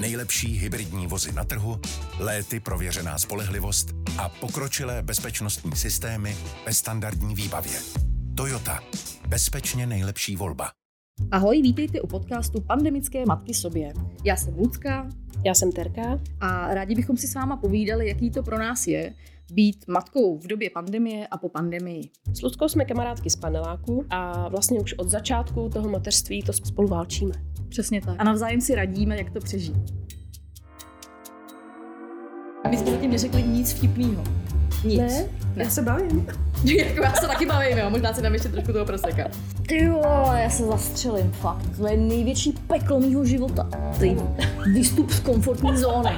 Nejlepší hybridní vozy na trhu, léty prověřená spolehlivost a pokročilé bezpečnostní systémy ve standardní výbavě. Toyota. Bezpečně nejlepší volba. Ahoj, vítejte u podcastu Pandemické matky sobě. Já jsem Lucka. Já jsem Terka. A rádi bychom si s váma povídali, jaký to pro nás je být matkou v době pandemie a po pandemii. S Luckou jsme kamarádky z paneláku a vlastně už od začátku toho mateřství to spolu válčíme. Přesně tak. A navzájem si radíme, jak to přežít. My jsme zatím neřekli nic vtipného. Nic. Ne? ne? Já se bavím. jako já se taky bavím, jo. Možná si dám ještě trošku toho proseka. Ty jo, já se zastřelím, fakt. To je největší peklo mýho života. Ty výstup z komfortní zóny.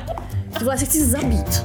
Tohle se chci zabít.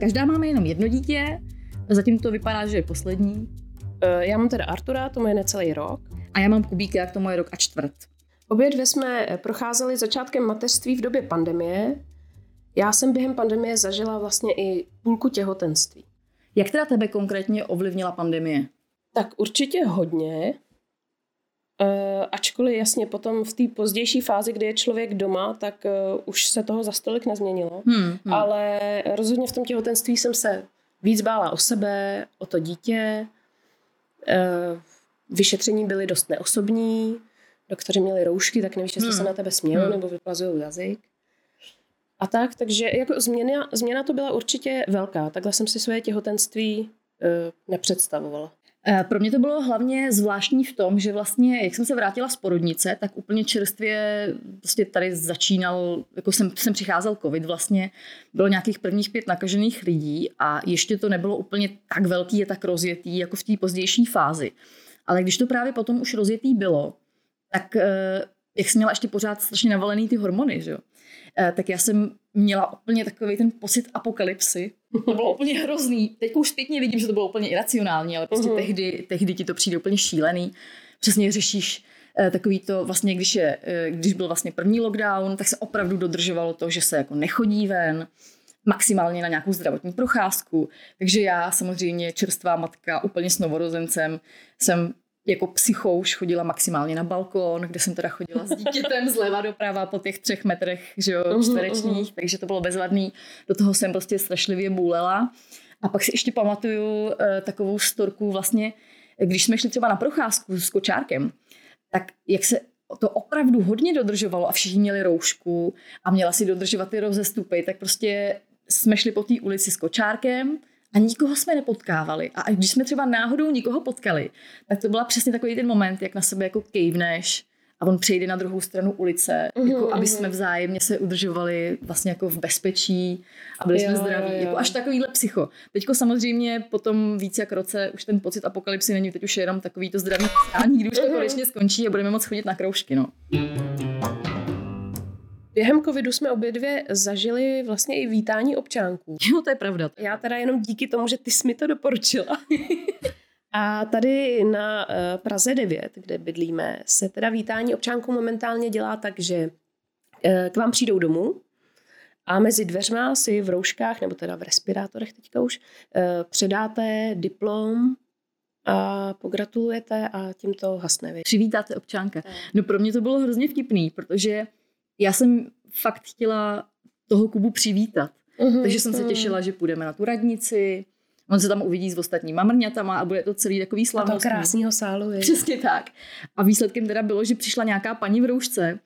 každá máme jenom jedno dítě, zatím to vypadá, že je poslední. Eh, já mám teda Artura, to je necelý rok. A já mám Kubíka, k tomu je rok a čtvrt. Obě dvě jsme eh, procházeli začátkem mateřství v době pandemie. Já jsem během pandemie zažila vlastně i půlku těhotenství. Jak teda tebe konkrétně ovlivnila pandemie? Tak určitě hodně. Uh, ačkoliv jasně potom v té pozdější fázi, kdy je člověk doma, tak uh, už se toho za stolik nezměnilo. Hmm, hmm. Ale rozhodně v tom těhotenství jsem se víc bála o sebe, o to dítě. Uh, vyšetření byly dost neosobní doktoři měli roušky, tak nevíš, jestli hmm. se na tebe smějou hmm. nebo vyplazují jazyk. A tak, takže jako změna, změna to byla určitě velká. Takhle jsem si své těhotenství nepředstavovala. Eh, pro mě to bylo hlavně zvláštní v tom, že vlastně, jak jsem se vrátila z porodnice, tak úplně čerstvě vlastně tady začínal, jako jsem, jsem přicházel covid vlastně, bylo nějakých prvních pět nakažených lidí a ještě to nebylo úplně tak velký a tak rozjetý, jako v té pozdější fázi. Ale když to právě potom už rozjetý bylo, tak eh, jak jsem měla ještě pořád strašně navalený ty hormony, že jo? Eh, tak já jsem měla úplně takový ten pocit apokalypsy. To bylo úplně hrozný. Teď už zpětně vidím, že to bylo úplně iracionální, ale prostě uh-huh. tehdy, tehdy ti to přijde úplně šílený. Přesně řešíš eh, takový to, vlastně když, je, když byl vlastně první lockdown, tak se opravdu dodržovalo to, že se jako nechodí ven, maximálně na nějakou zdravotní procházku. Takže já samozřejmě čerstvá matka úplně s novorozencem jsem jako psychou už chodila maximálně na balkon, kde jsem teda chodila s dítětem zleva doprava po těch třech metrech že jo, čtverečních, uh-huh. takže to bylo bezvadný. Do toho jsem prostě strašlivě bůlela. A pak si ještě pamatuju uh, takovou storku vlastně, když jsme šli třeba na procházku s kočárkem, tak jak se to opravdu hodně dodržovalo a všichni měli roušku a měla si dodržovat ty rozestupy, tak prostě jsme šli po té ulici s kočárkem a nikoho jsme nepotkávali. A když jsme třeba náhodou nikoho potkali, tak to byla přesně takový ten moment, jak na sebe jako kejvneš a on přejde na druhou stranu ulice, mm-hmm, jako aby jsme vzájemně se udržovali vlastně jako v bezpečí a byli jo, jsme zdraví. Jo. Jako až takovýhle psycho. Teďko samozřejmě potom víc jak roce už ten pocit apokalypsy není, teď už je jenom takový to zdravý stání, kdy už to mm-hmm. konečně skončí a budeme moc chodit na kroužky. No. Během covidu jsme obě dvě zažili vlastně i vítání občánků. Jo, to je pravda. Já teda jenom díky tomu, že ty jsi mi to doporučila. A tady na eh, Praze 9, kde bydlíme, se teda vítání občánků momentálně dělá tak, že eh, k vám přijdou domů a mezi dveřma si v rouškách, nebo teda v respirátorech teďka už, eh, předáte diplom a pogratulujete a tím to hasne. Vy. Přivítáte občánka. No pro mě to bylo hrozně vtipný, protože já jsem fakt chtěla toho Kubu přivítat. Uh-huh, Takže jsem se těšila, že půjdeme na tu radnici, on se tam uvidí s ostatníma mrňatama a bude to celý takový slavnostní. A krásného sálu. Je. Přesně tak. A výsledkem teda bylo, že přišla nějaká paní v roušce.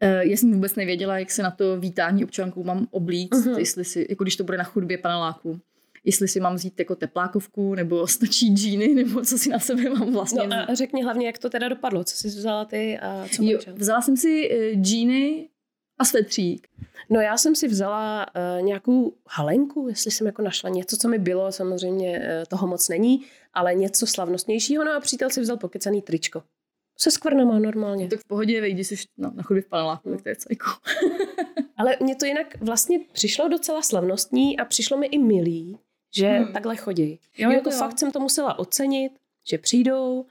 Eh, já jsem vůbec nevěděla, jak se na to vítání občanků mám oblíct, uh-huh. jestli si, jako když to bude na chodbě paneláku. Jestli si mám vzít jako teplákovku, nebo stačí džíny, nebo co si na sebe mám vlastně No a řekni hlavně, jak to teda dopadlo, co jsi vzala ty a co jo, manžel? Vzala jsem si eh, džíny a svetřík. No já jsem si vzala uh, nějakou halenku, jestli jsem jako našla něco, co mi bylo, samozřejmě uh, toho moc není, ale něco slavnostnějšího, no a přítel si vzal pokecaný tričko. Se skvrnama normálně. Tak v pohodě, vejdi si no, na chodbě v paneláku, tak to je cajko. Ale mně to jinak vlastně přišlo docela slavnostní a přišlo mi i milý, že hmm. takhle chodí. Jo, Jo, jako jo. fakt jsem to musela ocenit, že přijdou,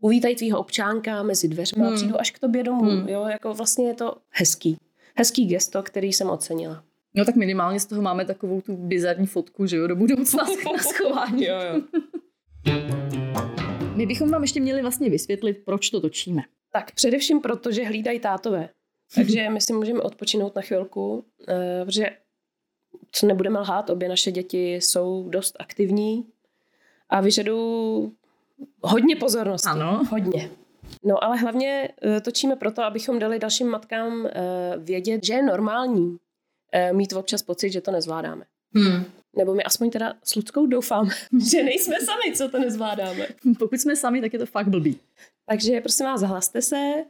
uvítají tvýho občánka mezi dveřma, hmm. Hmm. přijdou až k tobě domů. Hmm. Hmm. Jo, jako vlastně je to hezký. Hezký gesto, který jsem ocenila. No tak minimálně z toho máme takovou tu bizarní fotku, že jo, do budoucna na schování. Jo, jo. My bychom vám ještě měli vlastně vysvětlit, proč to točíme. Tak především proto, že hlídají tátové. Takže my si můžeme odpočinout na chvilku, eh, protože co nebudeme lhát, obě naše děti jsou dost aktivní a vyžadují hodně pozornosti. Ano. Hodně. No ale hlavně eh, točíme proto, abychom dali dalším matkám eh, vědět, že je normální eh, mít občas pocit, že to nezvládáme. Hmm. Nebo my aspoň teda s Ludskou doufám, že nejsme sami, co to nezvládáme. Pokud jsme sami, tak je to fakt blbý. Takže prosím vás, zahlaste se.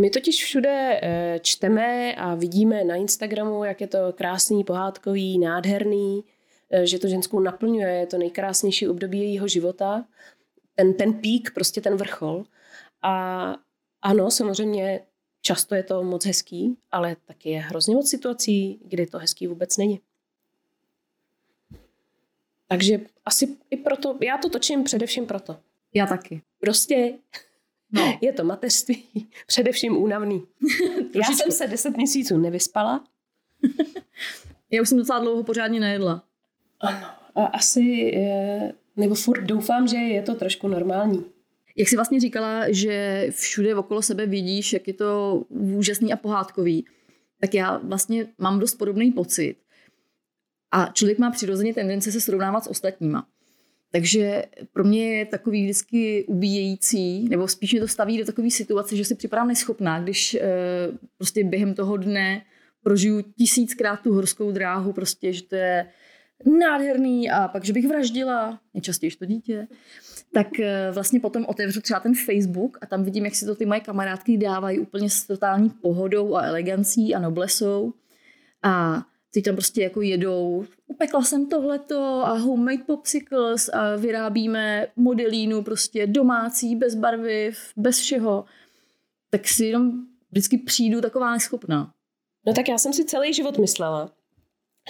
My totiž všude eh, čteme a vidíme na Instagramu, jak je to krásný, pohádkový, nádherný, eh, že to ženskou naplňuje, je to nejkrásnější období jejího života. Ten, ten pík, prostě ten vrchol. A ano, samozřejmě často je to moc hezký, ale taky je hrozně moc situací, kdy to hezký vůbec není. Takže asi i proto, já to točím především proto. Já taky. Prostě No. je to mateřství, především únavný. Já jsem se deset měsíců nevyspala. Já už jsem docela dlouho pořádně nejedla. Ano. A asi, eh, nebo furt doufám, že je to trošku normální. Jak jsi vlastně říkala, že všude okolo sebe vidíš, jak je to úžasný a pohádkový, tak já vlastně mám dost podobný pocit. A člověk má přirozeně tendence se srovnávat s ostatníma. Takže pro mě je takový vždycky ubíjející, nebo spíš mě to staví do takové situace, že si připadám neschopná, když e, prostě během toho dne prožiju tisíckrát tu horskou dráhu, prostě, že to je nádherný a pak, že bych vraždila, nejčastěji to dítě, tak e, vlastně potom otevřu třeba ten Facebook a tam vidím, jak si to ty moje kamarádky dávají úplně s totální pohodou a elegancí a noblesou. A ty tam prostě jako jedou, upekla jsem tohleto a homemade popsicles a vyrábíme modelínu prostě domácí, bez barviv, bez všeho. Tak si jenom vždycky přijdu taková neschopná. No tak já jsem si celý život myslela,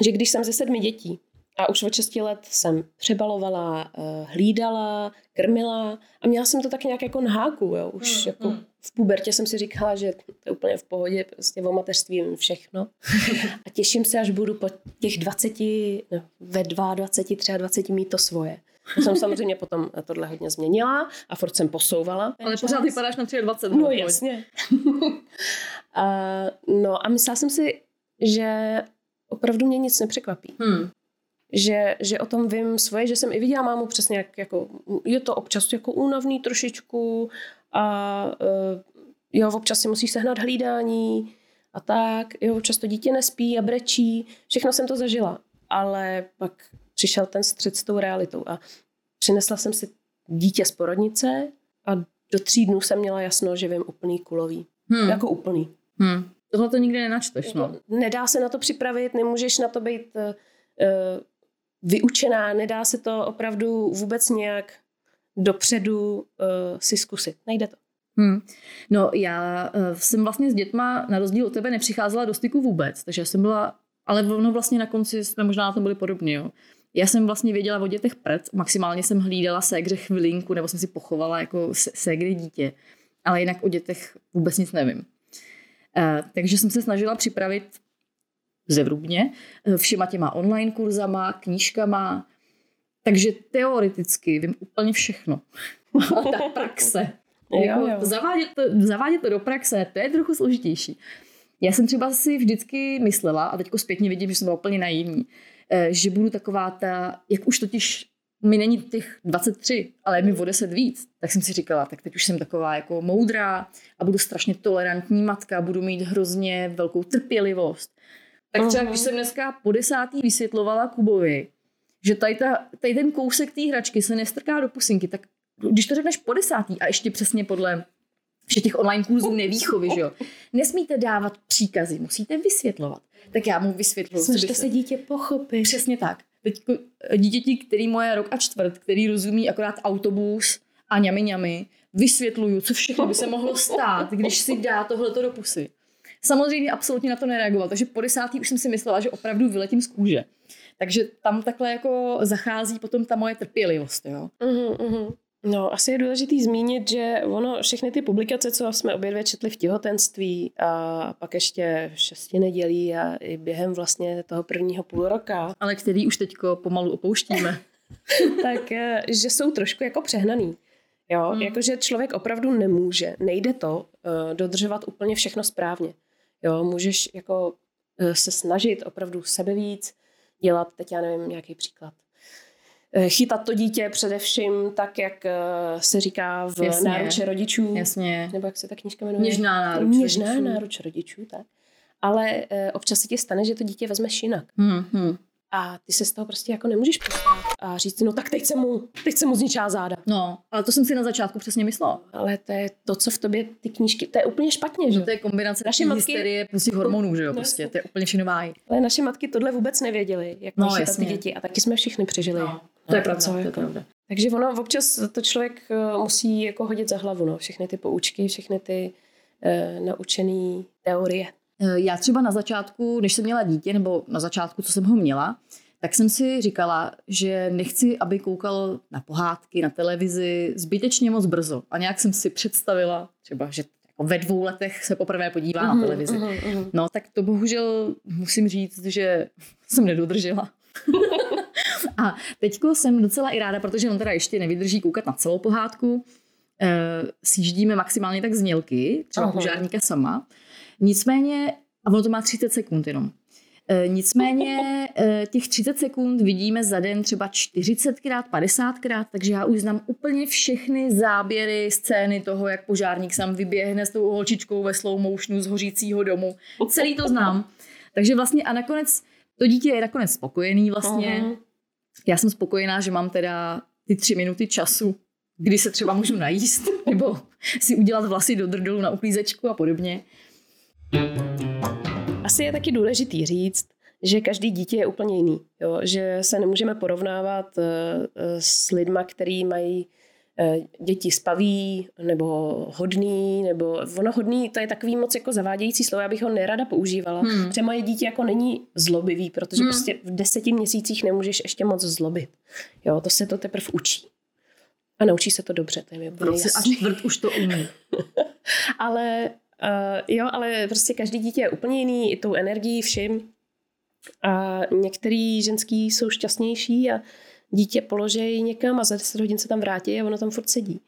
že když jsem ze sedmi dětí a už od 6 let jsem přebalovala, eh, hlídala, krmila a měla jsem to tak nějak jako na háku. Jo. Už Hmm, jako hmm. v pubertě jsem si říkala, že to je úplně v pohodě, prostě o mateřství vím všechno. A těším se, až budu po těch 20, no, ve 22, 23 mít to svoje. To jsem samozřejmě potom tohle hodně změnila a furt jsem posouvala. Ale pořád vypadáš na 23. No jasně. a, no a myslela jsem si, že opravdu mě nic nepřekvapí. Hmm. Že, že o tom vím svoje, že jsem i viděla mámu přesně jak, jako, je to občas jako únavný trošičku a uh, jo, občas si musíš sehnat hlídání a tak, jo, občas to dítě nespí a brečí, všechno jsem to zažila, ale pak přišel ten střed s tou realitou a přinesla jsem si dítě z porodnice a do tří dnů jsem měla jasno, že vím úplný kulový. Hmm. Jako úplný. Hmm. Tohle to nikdy nenačteš, no. Nedá se na to připravit, nemůžeš na to být uh, uh, vyučená, nedá se to opravdu vůbec nějak dopředu uh, si zkusit. Nejde to. Hmm. No já uh, jsem vlastně s dětma na rozdíl od tebe nepřicházela do styku vůbec, takže já jsem byla, ale ono vlastně na konci jsme možná na tom byli podobně, jo. Já jsem vlastně věděla o dětech prd, maximálně jsem hlídala ségře chvilinku, nebo jsem si pochovala jako ségry dítě, ale jinak o dětech vůbec nic nevím. Uh, takže jsem se snažila připravit zevrubně eh, všema těma online kurzama, knížkama, takže teoreticky vím úplně všechno. A ta praxe. Jako jo. Zavádět, to, zavádět to do praxe, to je trochu složitější. Já jsem třeba si vždycky myslela, a teďko zpětně vidím, že jsem byla úplně naivní, eh, že budu taková ta, jak už totiž mi není těch 23, ale je mi o 10 víc, tak jsem si říkala, tak teď už jsem taková jako moudrá a budu strašně tolerantní matka, budu mít hrozně velkou trpělivost. Tak třeba, Aha. když jsem dneska po desátý vysvětlovala Kubovi, že tady, ta, tady ten kousek té hračky se nestrká do pusinky, tak když to řekneš po desátý a ještě přesně podle všech těch online kurzů nevýchovy, že jo, nesmíte dávat příkazy, musíte vysvětlovat. Tak já mu vysvětluji. Snažte se dítě pochopit. Přesně tak. Teď dítěti, který moje rok a čtvrt, který rozumí akorát autobus a ňami ňami, vysvětluju, co všechno by se mohlo stát, když si dá tohleto do pusy. Samozřejmě absolutně na to nereagoval, takže po desátý už jsem si myslela, že opravdu vyletím z kůže. Takže tam takhle jako zachází potom ta moje trpělivost, jo. Uh-huh, uh-huh. No, asi je důležité zmínit, že ono, všechny ty publikace, co jsme obě dvě četli v těhotenství a pak ještě v šesti nedělí a i během vlastně toho prvního půl roka. Ale který už teďko pomalu opouštíme. tak, eh, že jsou trošku jako přehnaný. Jo, hmm. jakože člověk opravdu nemůže, nejde to uh, dodržovat úplně všechno správně. Jo, můžeš jako uh, se snažit opravdu sebe víc, dělat, teď já nevím, nějaký příklad. Uh, chytat to dítě především tak, jak uh, se říká v Jasně. náruče rodičů. Jasně. Nebo jak se ta knížka jmenuje? Něžná náruč Něžná rodičů. náruč rodičů, tak. Ale občas se ti stane, že to dítě vezmeš jinak. Hmm, hmm. A ty se z toho prostě jako nemůžeš postavit a říct, no tak teď se mu, teď se mu zničá záda. No, ale to jsem si na začátku přesně myslela. Ale to je to, co v tobě ty knížky, to je úplně špatně, že? No, to je kombinace naše matky, hysterie, prostě hormonů, že jo, prostě, to je úplně všechno. Ale naše matky tohle vůbec nevěděly, jak no, ty děti a taky jsme všichni přežili. No, to je pravda, to je pravda. Takže ono občas to člověk eh, musí jako hodit za hlavu, no, všechny ty poučky, všechny ty uh, naučené teorie. Eh, já třeba na začátku, než jsem měla dítě, nebo na začátku, co jsem ho měla, tak jsem si říkala, že nechci, aby koukal na pohádky, na televizi zbytečně moc brzo. A nějak jsem si představila, třeba, že jako ve dvou letech se poprvé podívá uh-huh, na televizi. Uh-huh, uh-huh. No tak to bohužel musím říct, že jsem nedodržela. a teďko jsem docela i ráda, protože on teda ještě nevydrží koukat na celou pohádku. E, sjíždíme maximálně tak znělky, třeba uh-huh. požárníka sama. Nicméně, a ono to má 30 sekund jenom. E, nicméně e, těch 30 sekund vidíme za den třeba 40krát, 50krát, takže já už znám úplně všechny záběry, scény toho, jak požárník sám vyběhne s tou holčičkou ve slow motionu z hořícího domu. Celý to znám. Takže vlastně a nakonec to dítě je nakonec spokojený vlastně. Já jsem spokojená, že mám teda ty tři minuty času, kdy se třeba můžu najíst, nebo si udělat vlasy do drdolu na uklízečku a podobně. Asi je taky důležitý říct, že každý dítě je úplně jiný. Jo? Že se nemůžeme porovnávat uh, s lidma, který mají uh, děti spaví, nebo hodný, nebo ono hodný, to je takový moc jako zavádějící slovo, já bych ho nerada používala. Hmm. Protože moje dítě jako není zlobivý, protože hmm. prostě v deseti měsících nemůžeš ještě moc zlobit. Jo, to se to teprve učí. A naučí se to dobře, to je mi úplně Až čtvrt už to umí. Ale Uh, jo, ale prostě každý dítě je úplně jiný, i tou energií, všim. A některý ženský jsou šťastnější a dítě položí někam a za 10 hodin se tam vrátí a ono tam furt sedí.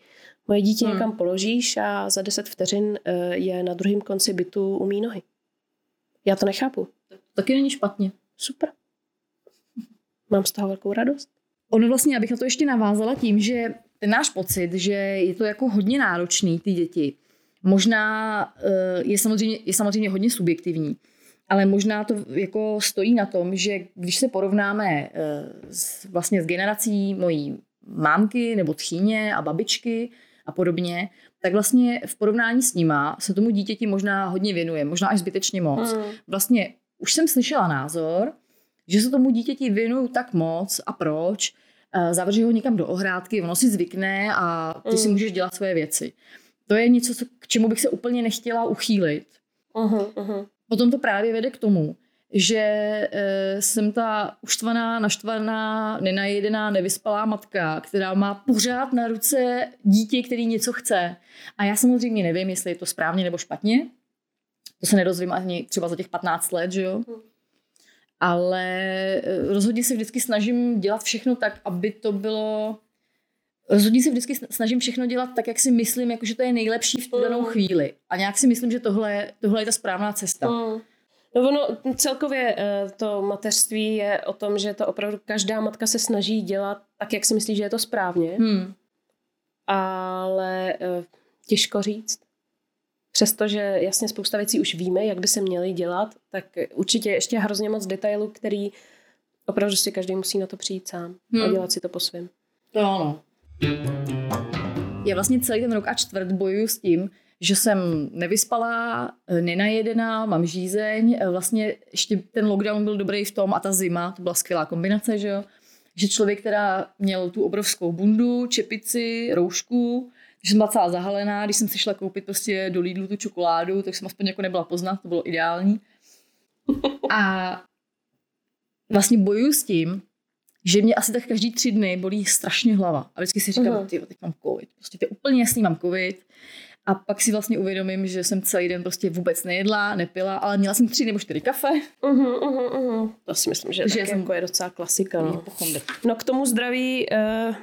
Moje dítě hmm. někam položíš a za 10 vteřin uh, je na druhém konci bytu umí nohy. Já to nechápu. Taky není špatně. Super. Mám z toho velkou radost. Ono vlastně, abych na to ještě navázala tím, že ten náš pocit, že je to jako hodně náročný, ty děti, Možná eh, je samozřejmě, je samozřejmě hodně subjektivní, ale možná to jako stojí na tom, že když se porovnáme eh, s, vlastně s generací mojí mámky nebo tchýně a babičky a podobně, tak vlastně v porovnání s nima se tomu dítěti možná hodně věnuje, možná až zbytečně moc. Mm. Vlastně už jsem slyšela názor, že se tomu dítěti věnují tak moc a proč, eh, zavři ho někam do ohrádky, ono si zvykne a ty mm. si můžeš dělat svoje věci to je něco, co, čemu bych se úplně nechtěla uchýlit. Uh-huh, uh-huh. Potom to právě vede k tomu, že e, jsem ta uštvaná, naštvaná, nenajedená, nevyspalá matka, která má pořád na ruce dítě, který něco chce. A já samozřejmě nevím, jestli je to správně nebo špatně. To se nedozvím ani třeba za těch 15 let, že jo? Uh-huh. Ale e, rozhodně se vždycky snažím dělat všechno tak, aby to bylo rozhodně se vždycky snažím všechno dělat tak, jak si myslím, jako že to je nejlepší v tu danou mm. chvíli. A nějak si myslím, že tohle, tohle je ta správná cesta. Mm. No ono celkově eh, to mateřství je o tom, že to opravdu každá matka se snaží dělat tak, jak si myslí, že je to správně. Hmm. Ale eh, těžko říct. Přestože jasně spousta věcí už víme, jak by se měly dělat, tak určitě ještě hrozně moc detailů, který Opravdu si každý musí na to přijít sám hmm. a dělat si to po svém. To ano. Já vlastně celý ten rok a čtvrt bojuju s tím, že jsem nevyspala, nenajedená, mám žízeň. Vlastně ještě ten lockdown byl dobrý v tom a ta zima, to byla skvělá kombinace, že jo. Že člověk, která měl tu obrovskou bundu, čepici, roušku, že jsem byla celá zahalená, když jsem si šla koupit prostě do Lidlu tu čokoládu, tak jsem aspoň jako nebyla poznat, to bylo ideální. A vlastně bojuju s tím, že mě asi tak každý tři dny bolí strašně hlava. A vždycky si říkám, uh-huh. ty, teď mám covid. Prostě to je úplně jasný, mám covid. A pak si vlastně uvědomím, že jsem celý den prostě vůbec nejedla, nepila, ale měla jsem tři nebo čtyři kafe. Uh-huh, uh-huh, uh-huh. To si myslím, že, že jsem... jako je docela klasika. No. no k tomu zdraví, uh,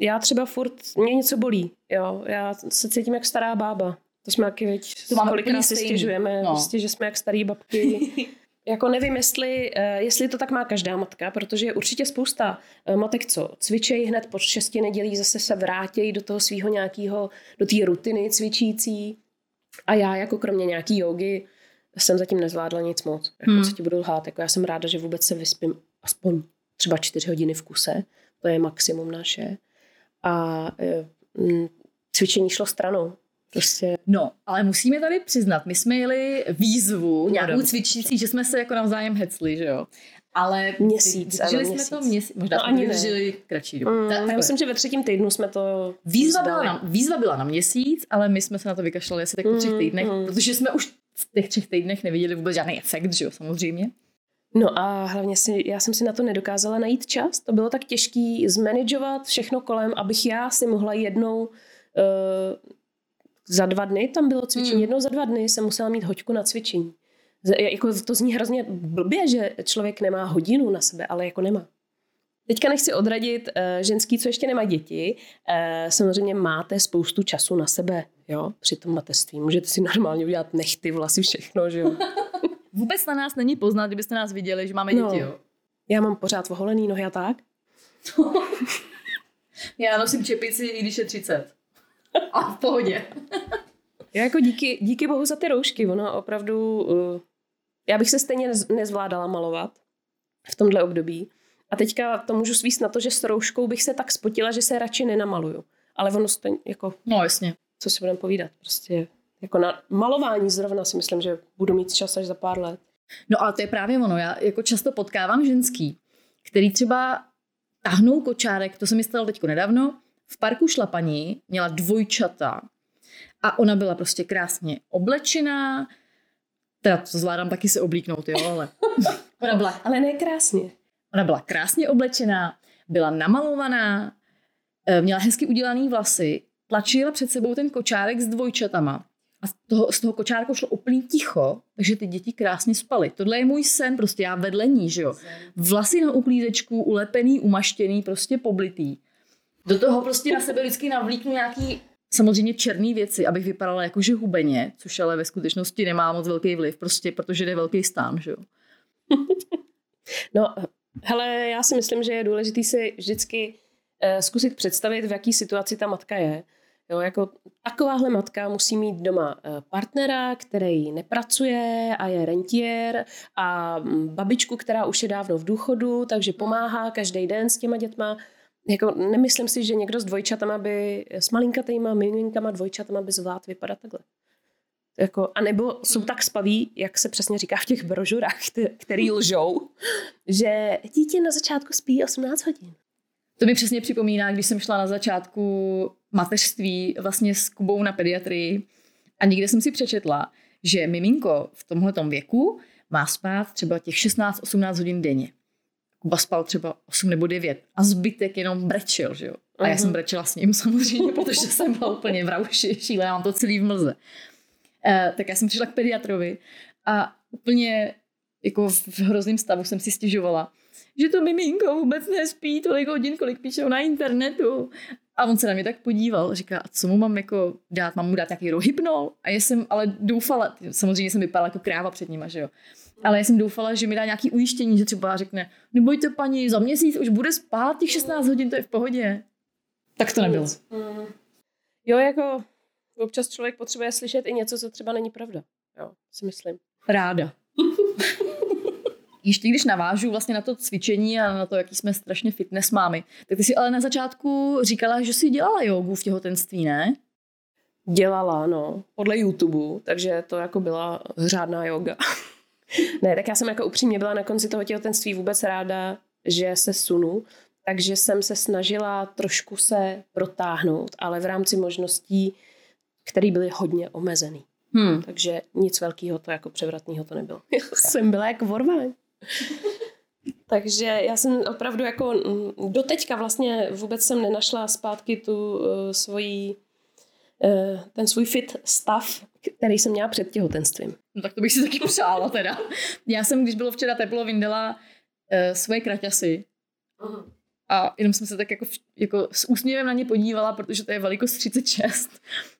já třeba furt, mě něco bolí. Jo? Já se cítím jak stará bába. To jsme taky, veď, to máme kolikrát si stěžujeme, no. prostě, že jsme jak starý babky. Jako nevím, jestli, eh, jestli to tak má každá matka, protože je určitě spousta eh, matek, co cvičejí hned po šesti nedělí, zase se vrátějí do toho svého nějakého, do té rutiny cvičící. A já jako kromě nějaký jogy jsem zatím nezvládla nic moc. Jako hmm. co ti budu lhát. Jako já jsem ráda, že vůbec se vyspím aspoň třeba čtyři hodiny v kuse. To je maximum naše. A eh, cvičení šlo stranou. Prostě... No, ale musíme tady přiznat, my jsme jeli výzvu, nějakou cvičící, že jsme se jako navzájem hecli, že jo. Ale měsíc, ale jsme měsíc. to měsíc, možná no, ani vydrželi kratší dobu. Mm, já myslím, že ve třetím týdnu jsme to výzva byla, na, výzva byla na měsíc, ale my jsme se na to vykašlali asi tak po třech mm, týdnech, mm. protože jsme už v těch třech týdnech neviděli vůbec žádný efekt, že jo, samozřejmě. No a hlavně si, já jsem si na to nedokázala najít čas. To bylo tak těžký zmanagovat všechno kolem, abych já si mohla jednou uh, za dva dny tam bylo cvičení. Hmm. Jednou za dva dny jsem musela mít hoďku na cvičení. Jako to zní hrozně blbě, že člověk nemá hodinu na sebe, ale jako nemá. Teďka nechci odradit uh, ženský, co ještě nemá děti. Uh, samozřejmě máte spoustu času na sebe, jo, při tom mateřství. Můžete si normálně udělat nechty, vlasy, všechno, že jo. Vůbec na nás není poznat, kdybyste nás viděli, že máme no. děti, jo. Já mám pořád oholený nohy a tak. Já nosím čepici, i když je 30. A v pohodě. Já jako díky, díky bohu za ty roušky, ono opravdu, uh, já bych se stejně nezvládala malovat v tomhle období. A teďka to můžu svíst na to, že s rouškou bych se tak spotila, že se radši nenamaluju. Ale ono stejně, jako... No jasně. Co si budeme povídat, prostě jako na malování zrovna si myslím, že budu mít čas až za pár let. No ale to je právě ono. Já jako často potkávám ženský, který třeba tahnou kočárek, to se mi stalo teďko nedávno, v parku šlapaní měla dvojčata a ona byla prostě krásně oblečená, teda to zvládám taky se oblíknout, jo, ale ona byla, ale ne krásně. Ona byla krásně oblečená, byla namalovaná, eh, měla hezky udělaný vlasy, tlačila před sebou ten kočárek s dvojčatama a z toho, z toho kočárku šlo úplně ticho, takže ty děti krásně spaly. Tohle je můj sen, prostě já vedle ní, že jo. Vlasy na uklízečku, ulepený, umaštěný, prostě poblitý. Do toho prostě na sebe vždycky navlíknu nějaký samozřejmě černé věci, abych vypadala jako že hubeně, což ale ve skutečnosti nemá moc velký vliv, prostě protože jde velký stán, že jo. no, hele, já si myslím, že je důležité si vždycky uh, zkusit představit, v jaký situaci ta matka je. Jo, jako takováhle matka musí mít doma eh, partnera, který nepracuje a je rentier a mm, babičku, která už je dávno v důchodu, takže pomáhá každý den s těma dětma jako nemyslím si, že někdo s dvojčatama by, s malinkatýma miminkama dvojčatama by zvládl vypadat takhle. Jako, a nebo jsou tak spaví, jak se přesně říká v těch brožurách, který lžou, že dítě na začátku spí 18 hodin. To mi přesně připomíná, když jsem šla na začátku mateřství vlastně s Kubou na pediatrii a někde jsem si přečetla, že miminko v tomhle věku má spát třeba těch 16-18 hodin denně. Kuba spal třeba 8 nebo 9 a zbytek jenom brečel, že jo. A já jsem mhm. brečela s ním samozřejmě, protože jsem byla úplně v rauši, šílená, mám to celý v mlze. Uh, tak já jsem přišla k pediatrovi a úplně jako v hrozném stavu jsem si stěžovala, že to miminko vůbec nespí tolik hodin, kolik píšou na internetu. A on se na mě tak podíval, říká, a co mu mám jako dát, mám mu dát nějaký rohypnol? A já jsem ale doufala, samozřejmě jsem vypadala jako kráva před nima, že jo. Ale já jsem doufala, že mi dá nějaký ujištění, že třeba řekne, nebojte paní, za měsíc už bude spát těch 16 hodin, to je v pohodě. Tak to nebylo. Mm. Jo, jako občas člověk potřebuje slyšet i něco, co třeba není pravda. Jo, si myslím. Ráda. ještě když navážu vlastně na to cvičení a na to, jaký jsme strašně fitness mámy, tak ty si ale na začátku říkala, že si dělala jogu v těhotenství, ne? Dělala, no, podle YouTube, takže to jako byla řádná yoga. Ne, tak já jsem jako upřímně byla na konci toho těhotenství vůbec ráda, že se sunu, takže jsem se snažila trošku se protáhnout, ale v rámci možností, které byly hodně omezený. Hmm. Takže nic velkého to jako převratného to nebylo. Já jsem byla jako vorváň. Takže já jsem opravdu jako mm, doteďka vlastně vůbec jsem nenašla zpátky tu uh, svoji, ten svůj fit stav, který jsem měla před těhotenstvím. No tak to bych si taky přála teda. Já jsem, když bylo včera teplo, vyndala uh, svoje kraťasy. A jenom jsem se tak jako, jako s úsměvem na ně podívala, protože to je velikost 36.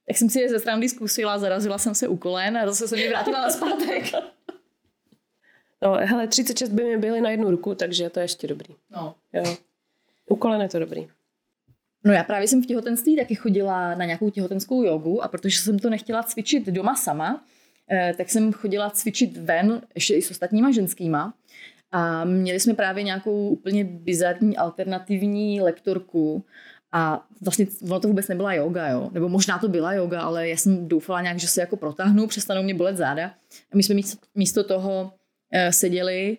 Tak jsem si je ze strany zkusila, zarazila jsem se u kolen a zase jsem je vrátila na zpátek. No, hele, 36 by mi byly na jednu ruku, takže to je ještě dobrý. No. Jo. U kolen je to dobrý. No já právě jsem v těhotenství taky chodila na nějakou těhotenskou jogu a protože jsem to nechtěla cvičit doma sama, eh, tak jsem chodila cvičit ven ještě i s ostatníma ženskýma. A měli jsme právě nějakou úplně bizarní alternativní lektorku a vlastně ono to vůbec nebyla yoga, jo? nebo možná to byla yoga, ale já jsem doufala nějak, že se jako protáhnu, přestanou mě bolet záda. A my jsme místo toho Eh, seděli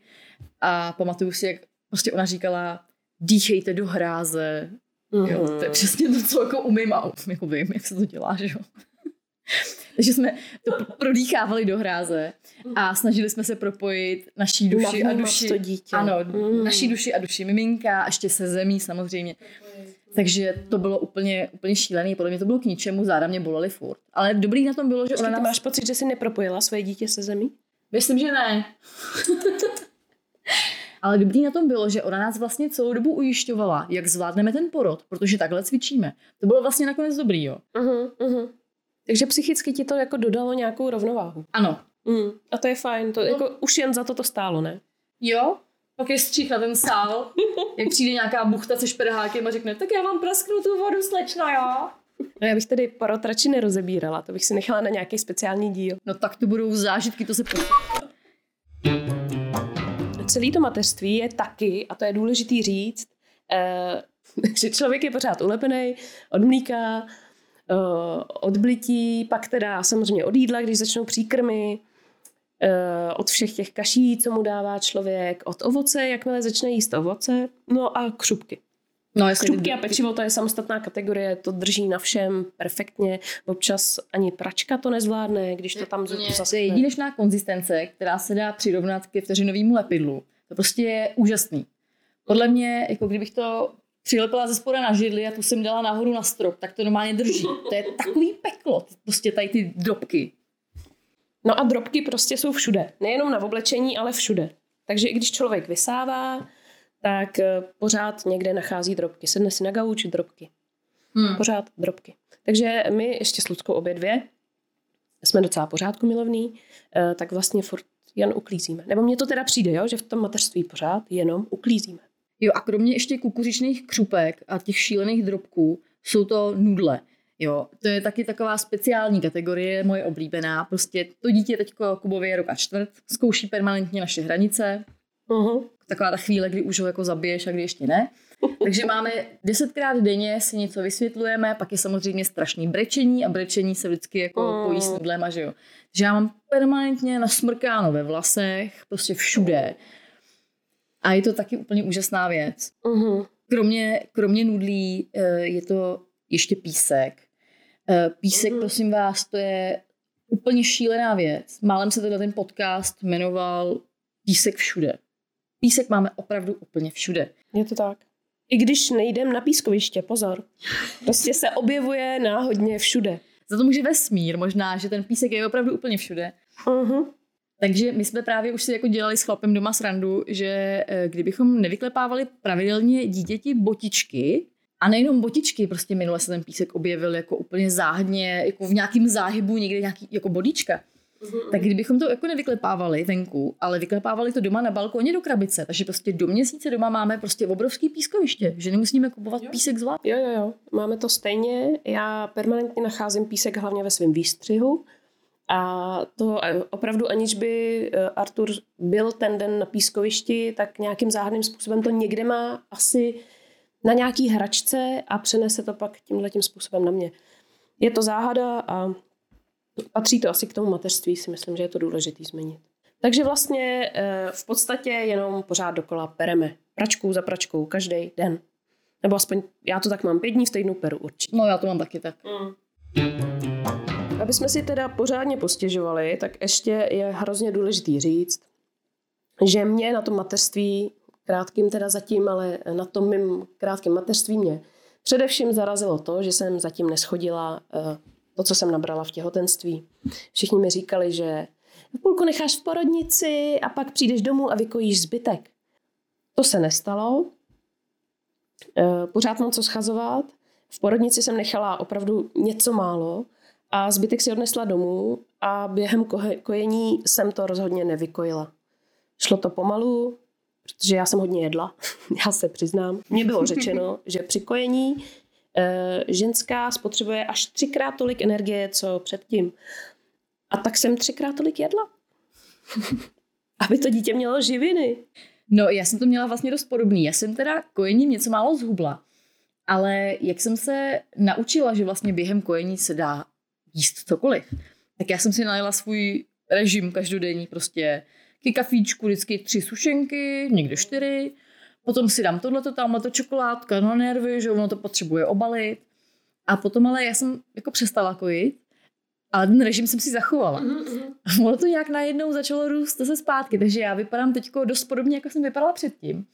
a pamatuju si, jak prostě ona říkala, dýchejte do hráze. Mm-hmm. Jo, to je přesně to, co jako umím a jako vím, jak se to dělá, že jo. Takže jsme to prodýchávali do hráze a snažili jsme se propojit naší duši a duši. To dítě. Ano, mm. naší duši a duši miminka a ještě se zemí samozřejmě. Takže to bylo úplně, úplně šílený. Podle mě to bylo k ničemu, záda mě bolely furt. Ale dobrý na tom bylo, že ona nás... máš pocit, že jsi nepropojila své dítě se zemí? Myslím, že ne. Ale dobrý na tom bylo, že ona nás vlastně celou dobu ujišťovala, jak zvládneme ten porod, protože takhle cvičíme. To bylo vlastně nakonec dobrý, jo. Uh-huh, uh-huh. Takže psychicky ti to jako dodalo nějakou rovnováhu. Ano. Mm. A to je fajn, to no. jako už jen za to to stálo, ne? Jo, pak je střih na ten sál, jak přijde nějaká buchta se šperhákem a řekne, tak já vám prasknu tu vodu, slečna, jo? No já bych tedy porod radši nerozebírala, to bych si nechala na nějaký speciální díl. No tak to budou zážitky, to se po... Celý to mateřství je taky, a to je důležitý říct, eh, že člověk je pořád ulepený od mlíka, eh, od blití, pak teda samozřejmě od jídla, když začnou příkrmy, eh, od všech těch kaší, co mu dává člověk, od ovoce, jakmile začne jíst ovoce, no a křupky. No, Křupky a pečivo to je samostatná kategorie, to drží na všem perfektně. Občas ani pračka to nezvládne, když to tam zase... To je jedinečná konzistence, která se dá přirovnat ke vteřinovému lepidlu. To prostě je úžasný. Podle mě, jako kdybych to přilepila ze spoda na židli a tu jsem dala nahoru na strop, tak to normálně drží. To je takový peklo, prostě tady ty drobky. No a drobky prostě jsou všude. Nejenom na oblečení, ale všude. Takže i když člověk vysává, tak eh, pořád někde nachází drobky. Sedne si na gauč, drobky. Hmm. Pořád drobky. Takže my ještě s Ludskou obě dvě jsme docela pořádku milovný, eh, tak vlastně furt jen uklízíme. Nebo mně to teda přijde, jo, že v tom mateřství pořád jenom uklízíme. Jo a kromě ještě kukuřičných křupek a těch šílených drobků jsou to nudle. Jo, to je taky taková speciální kategorie, moje oblíbená. Prostě to dítě teďko Kubově je rok a čtvrt, zkouší permanentně naše hranice. Uh-huh taková ta chvíle, kdy už ho jako zabiješ a kdy ještě ne. Takže máme desetkrát denně si něco vysvětlujeme, pak je samozřejmě strašný brečení a brečení se vždycky jako mm. pojí s nudlema, že jo. Takže já mám permanentně nasmrkáno ve vlasech, prostě všude. A je to taky úplně úžasná věc. Uh-huh. Kromě, kromě nudlí eh, je to ještě písek. Eh, písek, uh-huh. prosím vás, to je úplně šílená věc. Málem se teda ten podcast jmenoval Písek všude. Písek máme opravdu úplně všude. Je to tak. I když nejdem na pískoviště, pozor. Prostě se objevuje náhodně všude. Za to může vesmír, možná, že ten písek je opravdu úplně všude. Uh-huh. Takže my jsme právě už si jako dělali s chlapem doma srandu, že eh, kdybychom nevyklepávali pravidelně dítěti botičky, a nejenom botičky, prostě minule se ten písek objevil jako úplně záhadně, jako v nějakém záhybu někde nějaký jako bodička. Mm-hmm. Tak kdybychom to jako nevyklepávali venku, ale vyklepávali to doma na balkoně do krabice, takže prostě do měsíce doma máme prostě obrovský pískoviště, že nemusíme kupovat jo. písek zvlášť. Jo, jo, jo, máme to stejně. Já permanentně nacházím písek hlavně ve svém výstřihu A to opravdu, aniž by eh, Artur byl ten den na pískovišti, tak nějakým záhadným způsobem to někde má asi na nějaký hračce a přenese to pak tímhle tím způsobem na mě. Je to záhada a patří to asi k tomu mateřství, si myslím, že je to důležité změnit. Takže vlastně eh, v podstatě jenom pořád dokola pereme. Pračkou za pračkou, každý den. Nebo aspoň já to tak mám, pět dní v týdnu peru určitě. No já to mám taky tak. Mm. Aby jsme si teda pořádně postěžovali, tak ještě je hrozně důležitý říct, že mě na tom mateřství, krátkým teda zatím, ale na tom mým krátkém mateřství mě především zarazilo to, že jsem zatím neschodila eh, to, co jsem nabrala v těhotenství. Všichni mi říkali, že v půlku necháš v porodnici a pak přijdeš domů a vykojíš zbytek. To se nestalo. Eh, pořád mám co schazovat. V porodnici jsem nechala opravdu něco málo a zbytek si odnesla domů a během kojení jsem to rozhodně nevykojila. Šlo to pomalu, protože já jsem hodně jedla, já se přiznám. Mně bylo řečeno, že při kojení ženská spotřebuje až třikrát tolik energie, co předtím. A tak jsem třikrát tolik jedla. Aby to dítě mělo živiny. No, já jsem to měla vlastně dost podobný. Já jsem teda kojením něco málo zhubla. Ale jak jsem se naučila, že vlastně během kojení se dá jíst cokoliv, tak já jsem si najela svůj režim každodenní, prostě ke kafíčku vždycky tři sušenky, někdy čtyři, potom si dám tohleto, tamhleto čokoládka na nervy, že ono to potřebuje obalit. A potom ale já jsem jako přestala kojit, ale ten režim jsem si zachovala. Mm-hmm. A ono to nějak najednou začalo růst zase zpátky, takže já vypadám teď dost podobně, jako jsem vypadala předtím.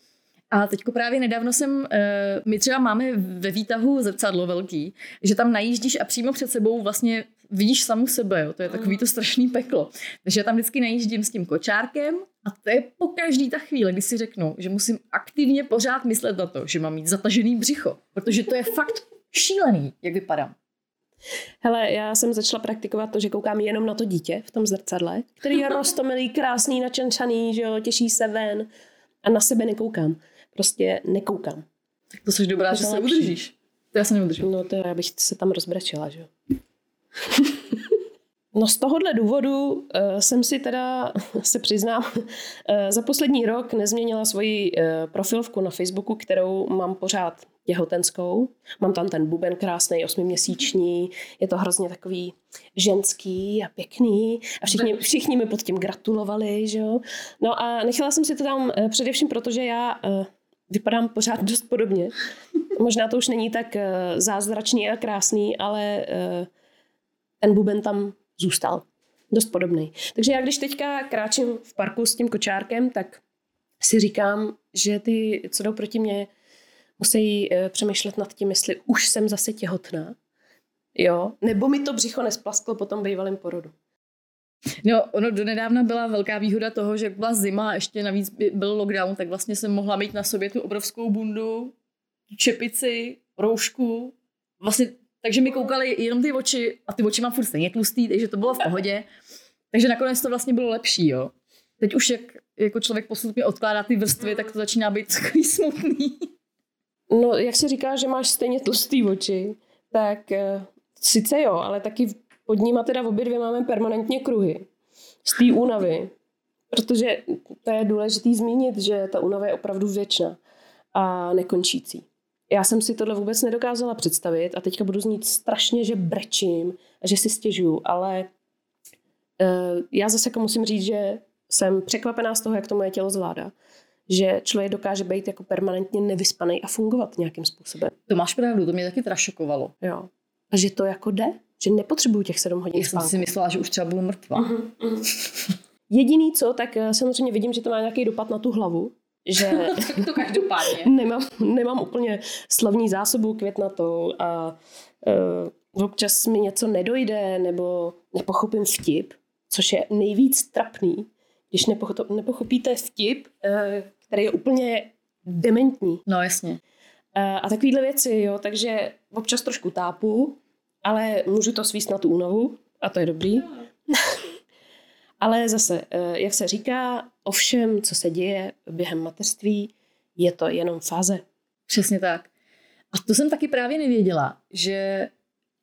A teďko právě nedávno jsem, eh, my třeba máme ve výtahu zrcadlo velký, že tam najíždíš a přímo před sebou vlastně vidíš samu sebe, jo? to je takový to strašný peklo. Takže já tam vždycky najíždím s tím kočárkem a to je po každý ta chvíle, kdy si řeknu, že musím aktivně pořád myslet na to, že mám mít zatažený břicho, protože to je fakt šílený, jak vypadám. Hele, já jsem začala praktikovat to, že koukám jenom na to dítě v tom zrcadle, který je rostomilý, krásný, načenčaný, že jo, těší se ven a na sebe nekoukám. Prostě nekoukám. Tak to jsi dobrá, to že se lepší. udržíš. To já se neudržím. No to já bych se tam rozbrečela, že jo. No z tohohle důvodu uh, jsem si teda, se přiznám, uh, za poslední rok nezměnila svoji uh, profilku na Facebooku, kterou mám pořád těhotenskou. Mám tam ten buben krásný, osmiměsíční, je to hrozně takový ženský a pěkný a všichni, všichni mi pod tím gratulovali, že jo. No a nechala jsem si to tam uh, především proto, že já uh, vypadám pořád dost podobně. Možná to už není tak uh, zázračný a krásný, ale uh, ten buben tam zůstal. Dost podobný. Takže já když teďka kráčím v parku s tím kočárkem, tak si říkám, že ty, co jdou proti mně, musí e, přemýšlet nad tím, jestli už jsem zase těhotná, jo, nebo mi to břicho nesplasklo po tom bývalém porodu. No, ono donedávna byla velká výhoda toho, že byla zima a ještě navíc byl lockdown, tak vlastně jsem mohla mít na sobě tu obrovskou bundu, čepici, roušku. Vlastně takže mi koukali jenom ty oči a ty oči mám furt stejně tlustý, takže to bylo v pohodě. Takže nakonec to vlastně bylo lepší, jo. Teď už jak jako člověk postupně odkládá ty vrstvy, tak to začíná být takový smutný. No, jak se říká, že máš stejně tlustý oči, tak uh, sice jo, ale taky pod nima teda obě dvě máme permanentně kruhy. Z té únavy. Protože to je důležité zmínit, že ta únava je opravdu věčná a nekončící já jsem si tohle vůbec nedokázala představit a teďka budu znít strašně, že brečím a že si stěžuju, ale uh, já zase jako musím říct, že jsem překvapená z toho, jak to moje tělo zvládá. Že člověk dokáže být jako permanentně nevyspaný a fungovat nějakým způsobem. To máš pravdu, to mě taky trašokovalo. Jo. A že to jako jde? Že nepotřebuju těch sedm hodin Já jsem si myslela, že už třeba budu mrtvá. Uh-huh, uh-huh. Jediný co, tak eh, samozřejmě vidím, že to má nějaký dopad na tu hlavu, že to každopádně. nemám, nemám úplně slavní zásobu květnatou a uh, občas mi něco nedojde nebo nepochopím vtip, což je nejvíc trapný, když nepochopíte, nepochopíte vtip, uh, který je úplně dementní. No jasně. Uh, a takovýhle věci, jo, takže občas trošku tápu, ale můžu to svíst na tu únovu a to je dobrý. Ale zase, jak se říká, o všem, co se děje během mateřství, je to jenom fáze. Přesně tak. A to jsem taky právě nevěděla, že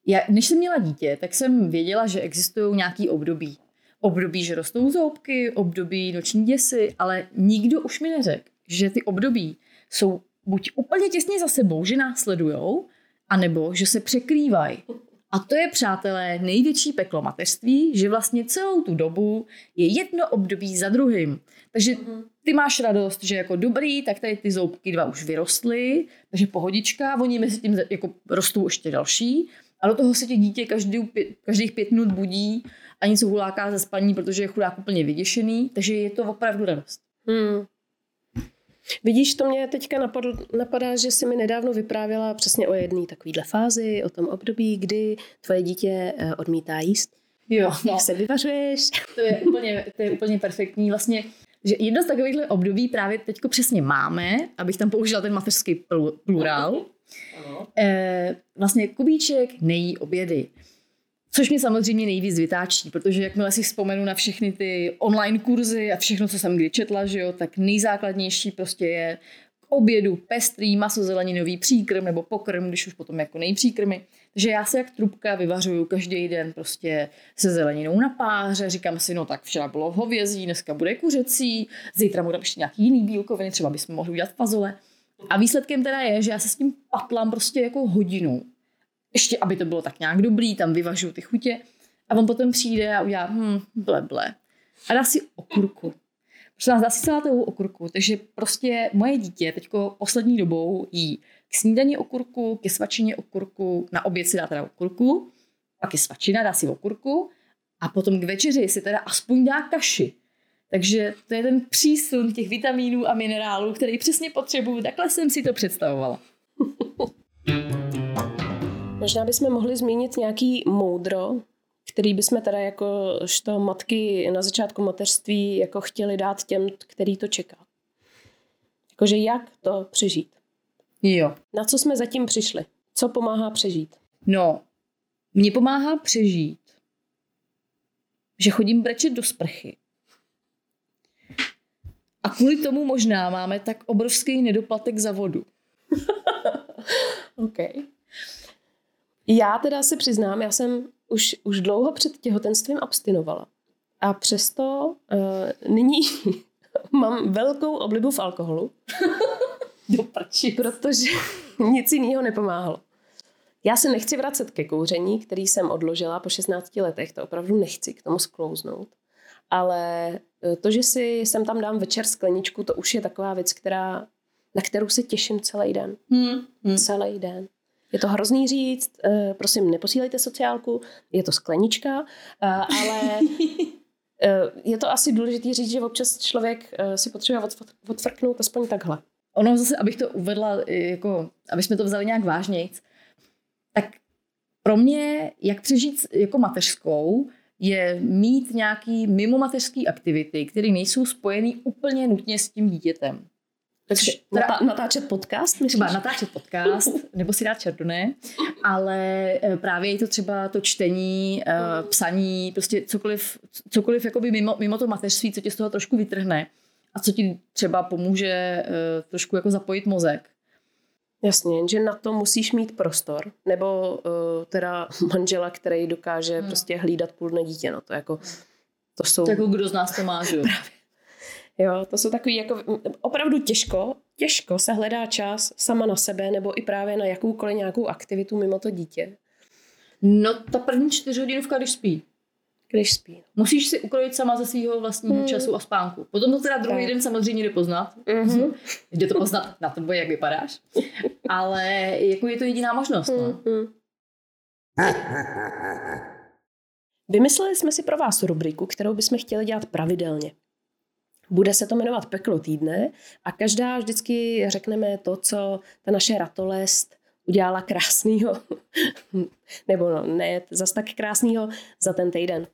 Já, než jsem měla dítě, tak jsem věděla, že existují nějaký období. Období, že rostou zoubky, období noční děsy, ale nikdo už mi neřekl, že ty období jsou buď úplně těsně za sebou, že následujou, anebo že se překrývají. A to je, přátelé, největší peklo mateřství, že vlastně celou tu dobu je jedno období za druhým. Takže ty máš radost, že jako dobrý, tak tady ty zoubky dva už vyrostly, takže pohodička, oni mezi tím jako rostou ještě další. A do toho se tě dítě každý, každých pět minut budí a něco huláká ze spaní, protože je chudák úplně vyděšený, takže je to opravdu radost. Hmm. Vidíš, to mě teďka napadl, napadá, že jsi mi nedávno vyprávěla přesně o jedné takovéhle fázi, o tom období, kdy tvoje dítě eh, odmítá jíst. Jo, no. Jak se vyvařuješ? To je úplně, to je úplně perfektní. Vlastně že jedno z takovýchhle období právě teďko přesně máme, abych tam použila ten mateřský plurál. Ano. E, vlastně Kubíček nejí obědy. Což mě samozřejmě nejvíc vytáčí, protože jakmile si vzpomenu na všechny ty online kurzy a všechno, co jsem kdy četla, že jo, tak nejzákladnější prostě je k obědu pestrý maso zeleninový příkrm nebo pokrm, když už potom jako nejpříkrmy. Takže já se jak trubka vyvařuju každý den prostě se zeleninou na páře, říkám si, no tak včera bylo hovězí, dneska bude kuřecí, zítra bude ještě nějaký jiný bílkoviny, třeba bychom mohli udělat fazole. A výsledkem teda je, že já se s tím patlám prostě jako hodinu ještě aby to bylo tak nějak dobrý, tam vyvažuju ty chutě. A on potom přijde a udělá hm, ble, ble. A dá si okurku. Prostě nás dá si celá toho okurku. Takže prostě moje dítě teďko poslední dobou jí k snídani okurku, ke svačině okurku, na oběd si dá teda okurku, pak je svačina, dá si okurku a potom k večeři si teda aspoň dá kaši. Takže to je ten přísun těch vitamínů a minerálů, který přesně potřebuju. Takhle jsem si to představovala. Možná bychom mohli zmínit nějaký moudro, který bychom teda jako što matky na začátku mateřství jako chtěli dát těm, který to čeká. Jakože jak to přežít. Jo. Na co jsme zatím přišli? Co pomáhá přežít? No, mně pomáhá přežít, že chodím brečet do sprchy. A kvůli tomu možná máme tak obrovský nedoplatek za vodu. OK. Já teda se přiznám, já jsem už, už dlouho před těhotenstvím abstinovala. A přesto uh, nyní mám velkou oblibu v alkoholu. Do prči. Protože nic jiného nepomáhalo. Já se nechci vracet ke kouření, který jsem odložila po 16 letech, to opravdu nechci k tomu sklouznout. Ale eh, to, že si sem tam dám večer skleničku, to už je taková věc, která, na kterou se těším celý den. Hmm. Hmm. Celý den. Je to hrozný říct, uh, prosím, neposílejte sociálku, je to sklenička, uh, ale uh, je to asi důležité říct, že občas člověk si potřebuje odfrknout aspoň takhle. Ono zase, abych to uvedla, jako, aby jsme to vzali nějak vážněji, tak pro mě, jak přežít jako mateřskou, je mít nějaký mimo mateřský aktivity, které nejsou spojené úplně nutně s tím dítětem. Takže teda, natáčet podcast? Myslíš? Třeba natáčet podcast, nebo si dát čardone, ale eh, právě je to třeba to čtení, eh, psaní, prostě cokoliv, cokoliv jakoby mimo, mimo to mateřství, co tě z toho trošku vytrhne a co ti třeba pomůže eh, trošku jako zapojit mozek. Jasně, že na to musíš mít prostor, nebo uh, teda manžela, který dokáže hmm. prostě hlídat půl dne dítě, no to jako, to jsou... Tak jako kdo z nás to má, že jo? Jo, to jsou takový jako opravdu těžko, těžko se hledá čas sama na sebe nebo i právě na jakoukoliv nějakou aktivitu mimo to dítě. No ta první čtyřhodinovka, když spí. Když spí. Musíš si ukrojit sama ze svého vlastního hmm. času a spánku. Potom to teda druhý tak. den samozřejmě jde poznat. Mm-hmm. Jde to poznat na tebe, jak vypadáš. Ale jako je to jediná možnost. No. Mm-hmm. Vymysleli jsme si pro vás rubriku, kterou bychom chtěli dělat pravidelně. Bude se to jmenovat Peklo týdne a každá vždycky řekneme to, co ta naše ratolest udělala krásnýho, nebo no, ne zas tak krásnýho za ten týden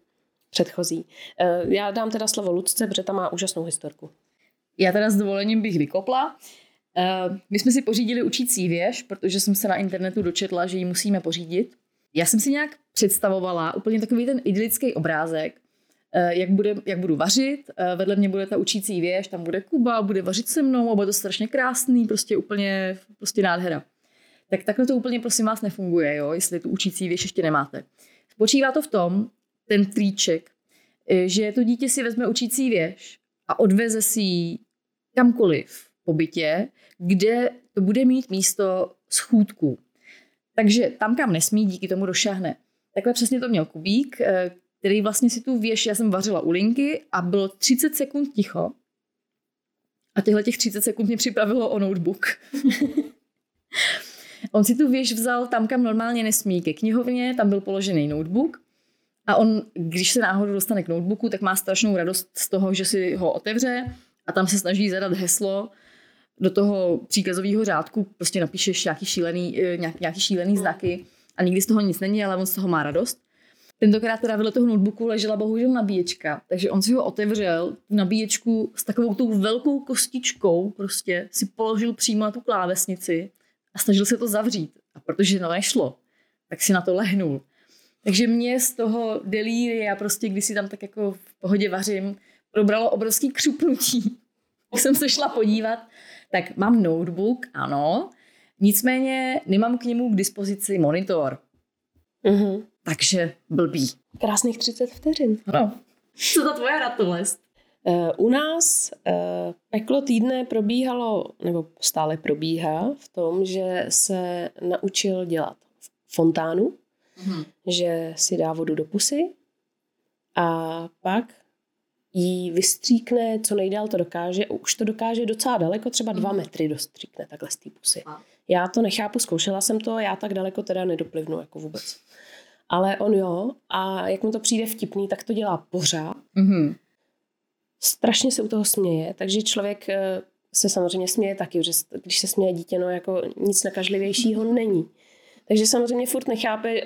předchozí. Eh, já dám teda slovo Lucce, protože ta má úžasnou historku. Já teda s dovolením bych vykopla. Eh, my jsme si pořídili učící věž, protože jsem se na internetu dočetla, že ji musíme pořídit. Já jsem si nějak představovala úplně takový ten idylický obrázek, jak, bude, jak budu vařit. Eh, vedle mě bude ta učící věž, tam bude Kuba, bude vařit se mnou a bude to strašně krásný, prostě úplně prostě nádhera. Tak takhle to úplně prosím vás nefunguje, jo, jestli tu učící věž ještě nemáte. Spočívá to v tom, ten triček, eh, že to dítě si vezme učící věž a odveze si ji kamkoliv po bytě, kde to bude mít místo schůdků. Takže tam, kam nesmí, díky tomu došahne. Takhle přesně to měl Kubík, eh, který vlastně si tu věž, já jsem vařila u linky a bylo 30 sekund ticho. A těchto těch 30 sekund mě připravilo o notebook. on si tu věž vzal tam, kam normálně nesmí, ke knihovně, tam byl položený notebook. A on, když se náhodou dostane k notebooku, tak má strašnou radost z toho, že si ho otevře a tam se snaží zadat heslo do toho příkazového řádku, prostě napíšeš nějaký šílený, eh, nějaký, nějaký šílený znaky a nikdy z toho nic není, ale on z toho má radost. Tentokrát teda vedle toho notebooku ležela bohužel nabíječka, takže on si ho otevřel, tu nabíječku s takovou tou velkou kostičkou prostě si položil přímo na tu klávesnici a snažil se to zavřít. A protože to nešlo, tak si na to lehnul. Takže mě z toho delíria, prostě když si tam tak jako v pohodě vařím, probralo obrovský křupnutí. Tak jsem se šla podívat, tak mám notebook, ano, nicméně nemám k němu k dispozici monitor. Mm-hmm. Takže blbý. Krásných 30 vteřin. No. Co to tvoje ratolest? Uh, u nás uh, peklo týdne probíhalo, nebo stále probíhá v tom, že se naučil dělat fontánu, mm-hmm. že si dá vodu do pusy a pak jí vystříkne, co nejdál to dokáže. Už to dokáže docela daleko, třeba dva mm. metry dostříkne takhle z té pusy. Já to nechápu, zkoušela jsem to, já tak daleko teda nedoplivnu jako vůbec. Ale on jo, a jak mu to přijde vtipný, tak to dělá pořád. Mm-hmm. Strašně se u toho směje, takže člověk eh, se samozřejmě směje taky, že když se směje dítě, no jako nic nakažlivějšího není. Takže samozřejmě furt nechápe,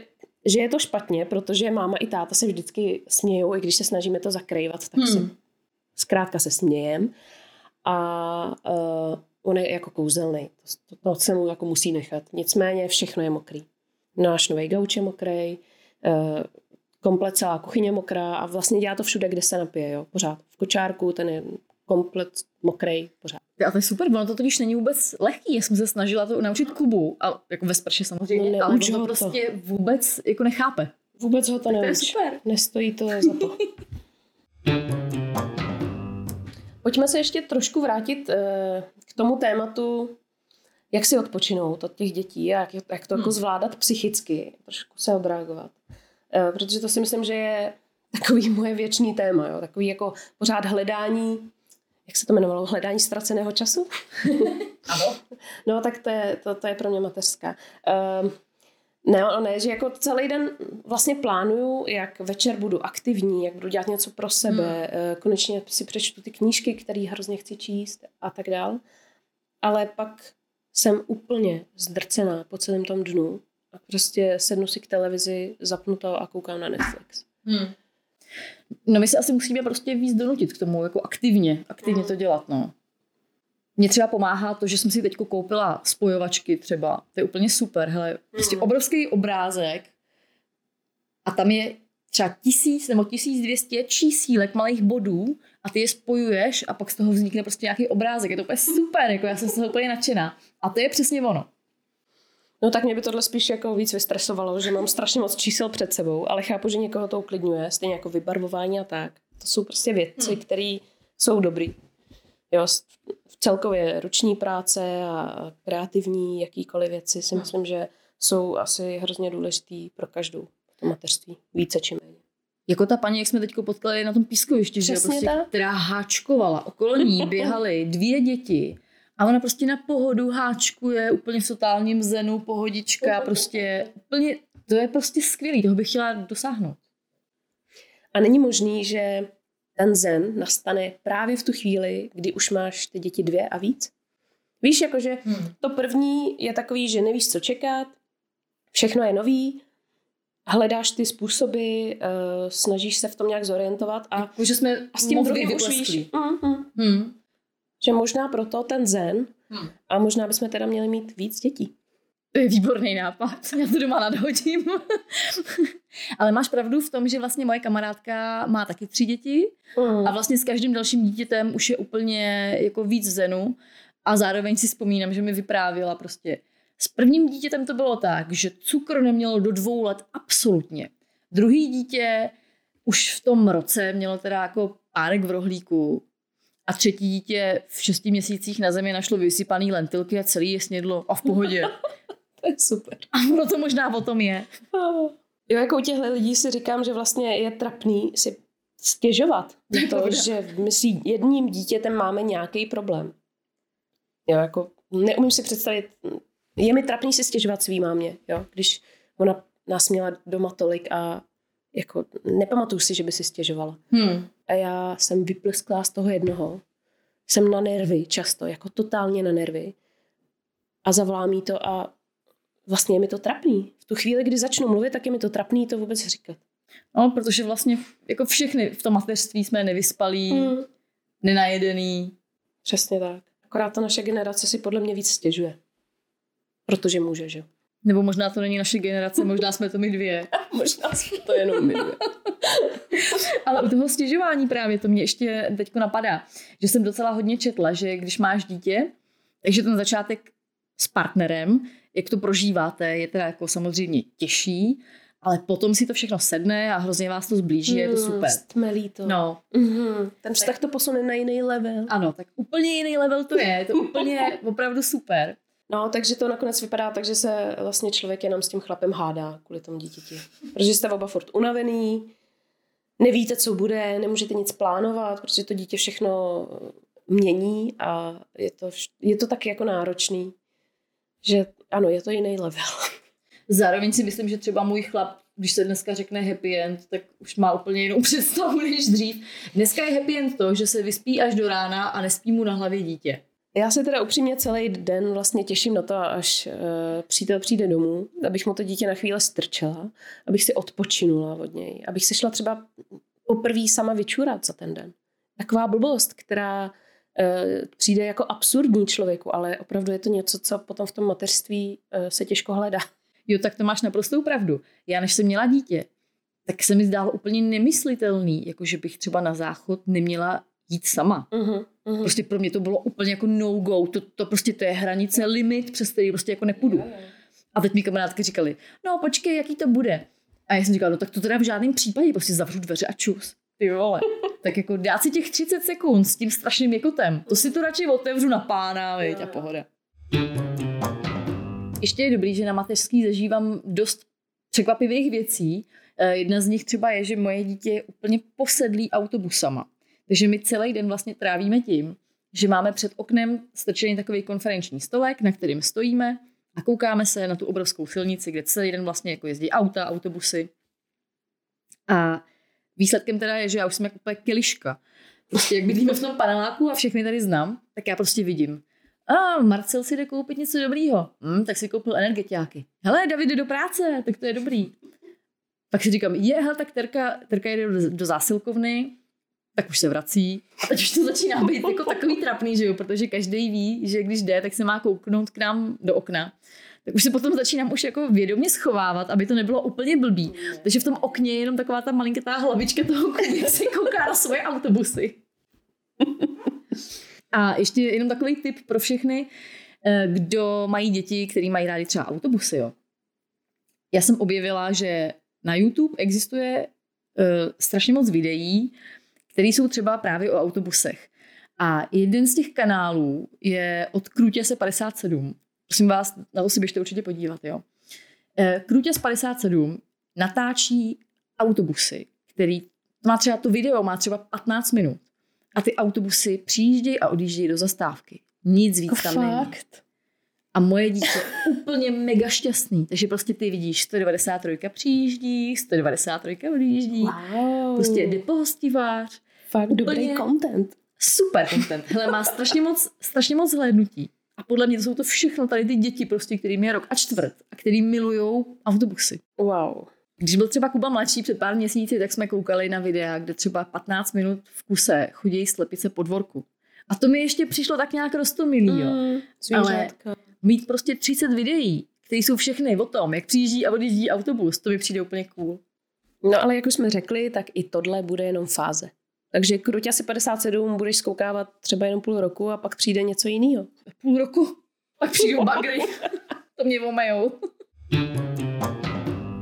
že je to špatně, protože máma i táta se vždycky smějou, i když se snažíme to zakrývat, tak hmm. se zkrátka se smějem. A uh, on je jako kouzelný. To, to, to se mu jako musí nechat. Nicméně všechno je mokrý. Náš nový gauč je mokrý, uh, komplet celá kuchyně mokrá a vlastně dělá to všude, kde se napije. Jo? Pořád v kočárku, ten je komplet mokrý, pořád. A to je super, ono to totiž není vůbec lehký. Já jsem se snažila to naučit Kubu, a jako ve sprše samozřejmě, no, ale on to prostě to. vůbec jako nechápe. Vůbec ho to neuč. To je super. Nestojí to za to. Pojďme se ještě trošku vrátit eh, k tomu tématu, jak si odpočinout od těch dětí a jak, jak to jako hmm. zvládat psychicky, trošku se odreagovat. Eh, protože to si myslím, že je takový moje věčný téma, jo? takový jako pořád hledání jak se to jmenovalo, hledání ztraceného času? ano. no tak to je, to, to je pro mě mateřská. Uh, ne, ne, že jako celý den vlastně plánuju, jak večer budu aktivní, jak budu dělat něco pro sebe, hmm. uh, konečně si přečtu ty knížky, které hrozně chci číst a tak dál. Ale pak jsem úplně zdrcená po celém tom dnu a prostě sednu si k televizi, zapnu to a koukám na Netflix. Hmm. No my se asi musíme prostě víc donutit k tomu, jako aktivně, aktivně to dělat, no. Mně třeba pomáhá to, že jsem si teď koupila spojovačky třeba, to je úplně super, hele, prostě mm. obrovský obrázek a tam je třeba tisíc nebo tisíc dvěstě čísílek malých bodů a ty je spojuješ a pak z toho vznikne prostě nějaký obrázek. Je to úplně super, jako já jsem z toho úplně nadšená. A to je přesně ono. No tak mě by tohle spíš jako víc vystresovalo, že mám strašně moc čísel před sebou, ale chápu, že někoho to uklidňuje, stejně jako vybarvování a tak. To jsou prostě věci, hmm. které jsou dobrý. Jo, v celkově ruční práce a kreativní jakýkoliv věci si myslím, že jsou asi hrozně důležitý pro každou to mateřství, více či méně. Jako ta paní, jak jsme teď potkali na tom pískovišti, že prostě, která háčkovala, okolo ní běhaly dvě děti a ona prostě na pohodu háčkuje, úplně v totálním zenu, pohodička, prostě úplně, to je prostě skvělý, toho bych chtěla dosáhnout. A není možný, že ten zen nastane právě v tu chvíli, kdy už máš ty děti dvě a víc? Víš, jakože hmm. to první je takový, že nevíš, co čekat, všechno je nový, hledáš ty způsoby, uh, snažíš se v tom nějak zorientovat a, jako, že jsme a s tím druhým už víš. Mm-hmm. Hmm. Že možná proto ten zen hmm. a možná bychom teda měli mít víc dětí. To je výborný nápad, já to doma nadhodím. Ale máš pravdu v tom, že vlastně moje kamarádka má taky tři děti hmm. a vlastně s každým dalším dítětem už je úplně jako víc v zenu a zároveň si vzpomínám, že mi vyprávěla prostě S prvním dítětem to bylo tak, že cukr nemělo do dvou let absolutně. Druhý dítě už v tom roce mělo teda jako párek v rohlíku a třetí dítě v šesti měsících na zemi našlo vysypaný lentilky a celý je snědlo a v pohodě. To je super. A ono to možná o tom je. Jo, jako u těchto lidí si říkám, že vlastně je trapný si stěžovat to, pravda. že my si jedním dítětem máme nějaký problém. Jo, jako neumím si představit, je mi trapný si stěžovat svý mámě, jo, když ona nás měla doma tolik a jako nepamatuju si, že by si stěžovala. Hmm. A já jsem vyplesklá z toho jednoho. Jsem na nervy často, jako totálně na nervy. A zavolá mi to a vlastně je mi to trapný. V tu chvíli, kdy začnu mluvit, tak je mi to trapný to vůbec říkat. No, protože vlastně jako všechny v tom mateřství jsme nevyspalí, Hmm. nenajedený. Přesně tak. Akorát ta naše generace si podle mě víc stěžuje. Protože může, že? Nebo možná to není naše generace, možná jsme to my dvě. Možná jsme to jenom my dvě. Ale u toho stěžování právě to mě ještě teď napadá, že jsem docela hodně četla, že když máš dítě, takže ten začátek s partnerem, jak to prožíváte, je teda jako samozřejmě těžší, ale potom si to všechno sedne a hrozně vás to zblíží a je to super. Stmelí to. No, Mm-hmm. Ten vztah to posune na jiný level. ano, tak úplně jiný level to je, je to úplně opravdu super. No, takže to nakonec vypadá tak, že se vlastně člověk jenom s tím chlapem hádá kvůli tomu dítěti. Protože jste oba furt unavený, nevíte, co bude, nemůžete nic plánovat, protože to dítě všechno mění a je to, je to taky jako náročný, že ano, je to jiný level. Zároveň si myslím, že třeba můj chlap, když se dneska řekne happy end, tak už má úplně jinou představu než dřív. Dneska je happy end to, že se vyspí až do rána a nespí mu na hlavě dítě. Já se teda upřímně celý den vlastně těším na to, až uh, přítel přijde domů, abych mu to dítě na chvíli strčela, abych si odpočinula od něj, abych se šla třeba poprvé sama vyčurat za ten den. Taková blbost, která uh, přijde jako absurdní člověku, ale opravdu je to něco, co potom v tom mateřství uh, se těžko hledá. Jo, tak to máš naprostou pravdu. Já než jsem měla dítě, tak se mi zdálo úplně nemyslitelný, jako že bych třeba na záchod neměla jít sama. Uh-huh, uh-huh. Prostě pro mě to bylo úplně jako no-go. To, to prostě to je hranice, limit, přes který prostě jako nepůjdu. A teď mi kamarádky říkali, no počkej, jaký to bude. A já jsem říkala, no tak to teda v žádném případě, prostě zavřu dveře a čus. Ty vole. tak jako dát si těch 30 sekund s tím strašným jakotem. To si to radši otevřu na pána, viď, a pohoda. Ještě je dobrý, že na mateřský zažívám dost překvapivých věcí. Eh, Jedna z nich třeba je, že moje dítě je úplně posedlý autobusama. Takže my celý den vlastně trávíme tím, že máme před oknem strčený takový konferenční stolek, na kterým stojíme a koukáme se na tu obrovskou silnici, kde celý den vlastně jako jezdí auta, autobusy. A výsledkem teda je, že já už jsem jako úplně keliška. Prostě jak bydlíme v tom paneláku a všechny tady znám, tak já prostě vidím. A Marcel si jde koupit něco dobrýho. Hm, tak si koupil energetiáky. Hele, David jde do práce, tak to je dobrý. Pak si říkám, je, hele, tak Terka, Terka jde do, do zásilkovny, tak už se vrací. A teď už to začíná být jako takový trapný, že jo, protože každý ví, že když jde, tak se má kouknout k nám do okna. Tak už se potom začínám už jako vědomě schovávat, aby to nebylo úplně blbý. Takže v tom okně je jenom taková ta malinkatá hlavička toho, jak se kouká na svoje autobusy. A ještě jenom takový tip pro všechny, eh, kdo mají děti, který mají rádi třeba autobusy. Jo. Já jsem objevila, že na YouTube existuje uh, strašně moc videí, které jsou třeba právě o autobusech. A jeden z těch kanálů je od Krutěse 57. Prosím vás, na to si běžte určitě podívat. Jo. Eh, Krutěs 57 natáčí autobusy, který, má třeba to video, má třeba 15 minut. A ty autobusy přijíždějí a odjíždějí do zastávky. Nic víc tam není. Fakt. A moje dítě je úplně mega šťastný. Takže prostě ty vidíš 193 přijíždí, 193 odjíždí. Wow. Prostě jde pohostivář. Fakt úplně- dobrý content. Super content. Hele, má strašně moc, strašně moc zhlédnutí. A podle mě to jsou to všechno tady ty děti, prostě, kterým je rok a čtvrt a který milují autobusy. Wow. Když byl třeba Kuba mladší před pár měsíci, tak jsme koukali na videa, kde třeba 15 minut v kuse chodí slepice po dvorku. A to mi ještě přišlo tak nějak rostomilý, jo. Mm, zvířátka. Mít prostě 30 videí, které jsou všechny o tom, jak přijíždí a odjíždí autobus, to mi přijde úplně cool. No ale jak už jsme řekli, tak i tohle bude jenom fáze. Takže kruť asi 57 budeš zkoukávat třeba jenom půl roku a pak přijde něco jiného. Půl roku, pak přijdou bagry. to mě omejou.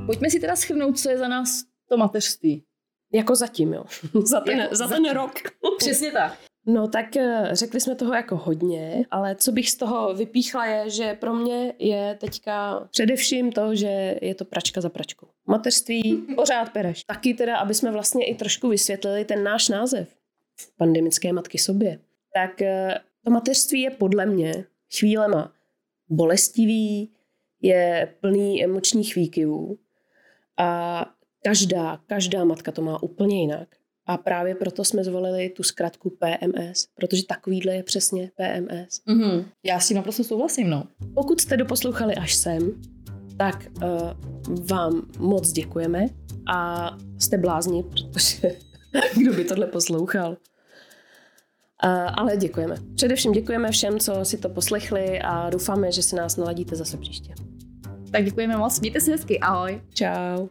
Pojďme si teda schrnout, co je za nás to mateřství. Jako zatím, jo. za ten, Jako za zatím. ten rok. Přesně tak. No tak eh, řekli jsme toho jako hodně, ale co bych z toho vypíchla je, že pro mě je teďka především to, že je to pračka za pračkou. Mateřství pořád pereš. Taky teda, aby jsme vlastně i trošku vysvětlili ten náš název. Pandemické matky sobě. Tak eh, to mateřství je podle mě chvílema bolestivý, je plný emočních výkyvů a každá, každá matka to má úplně jinak. A právě proto jsme zvolili tu zkratku PMS, protože takovýhle je přesně PMS. Mhm. Já s tím naprosto souhlasím, no. Pokud jste doposlouchali až sem, tak uh, vám moc děkujeme a jste blázni, protože kdo by tohle poslouchal. Uh, ale děkujeme. Především děkujeme všem, co si to poslechli a doufáme, že si nás naladíte zase příště. Tak děkujeme moc, mějte se hezky, ahoj. Ciao.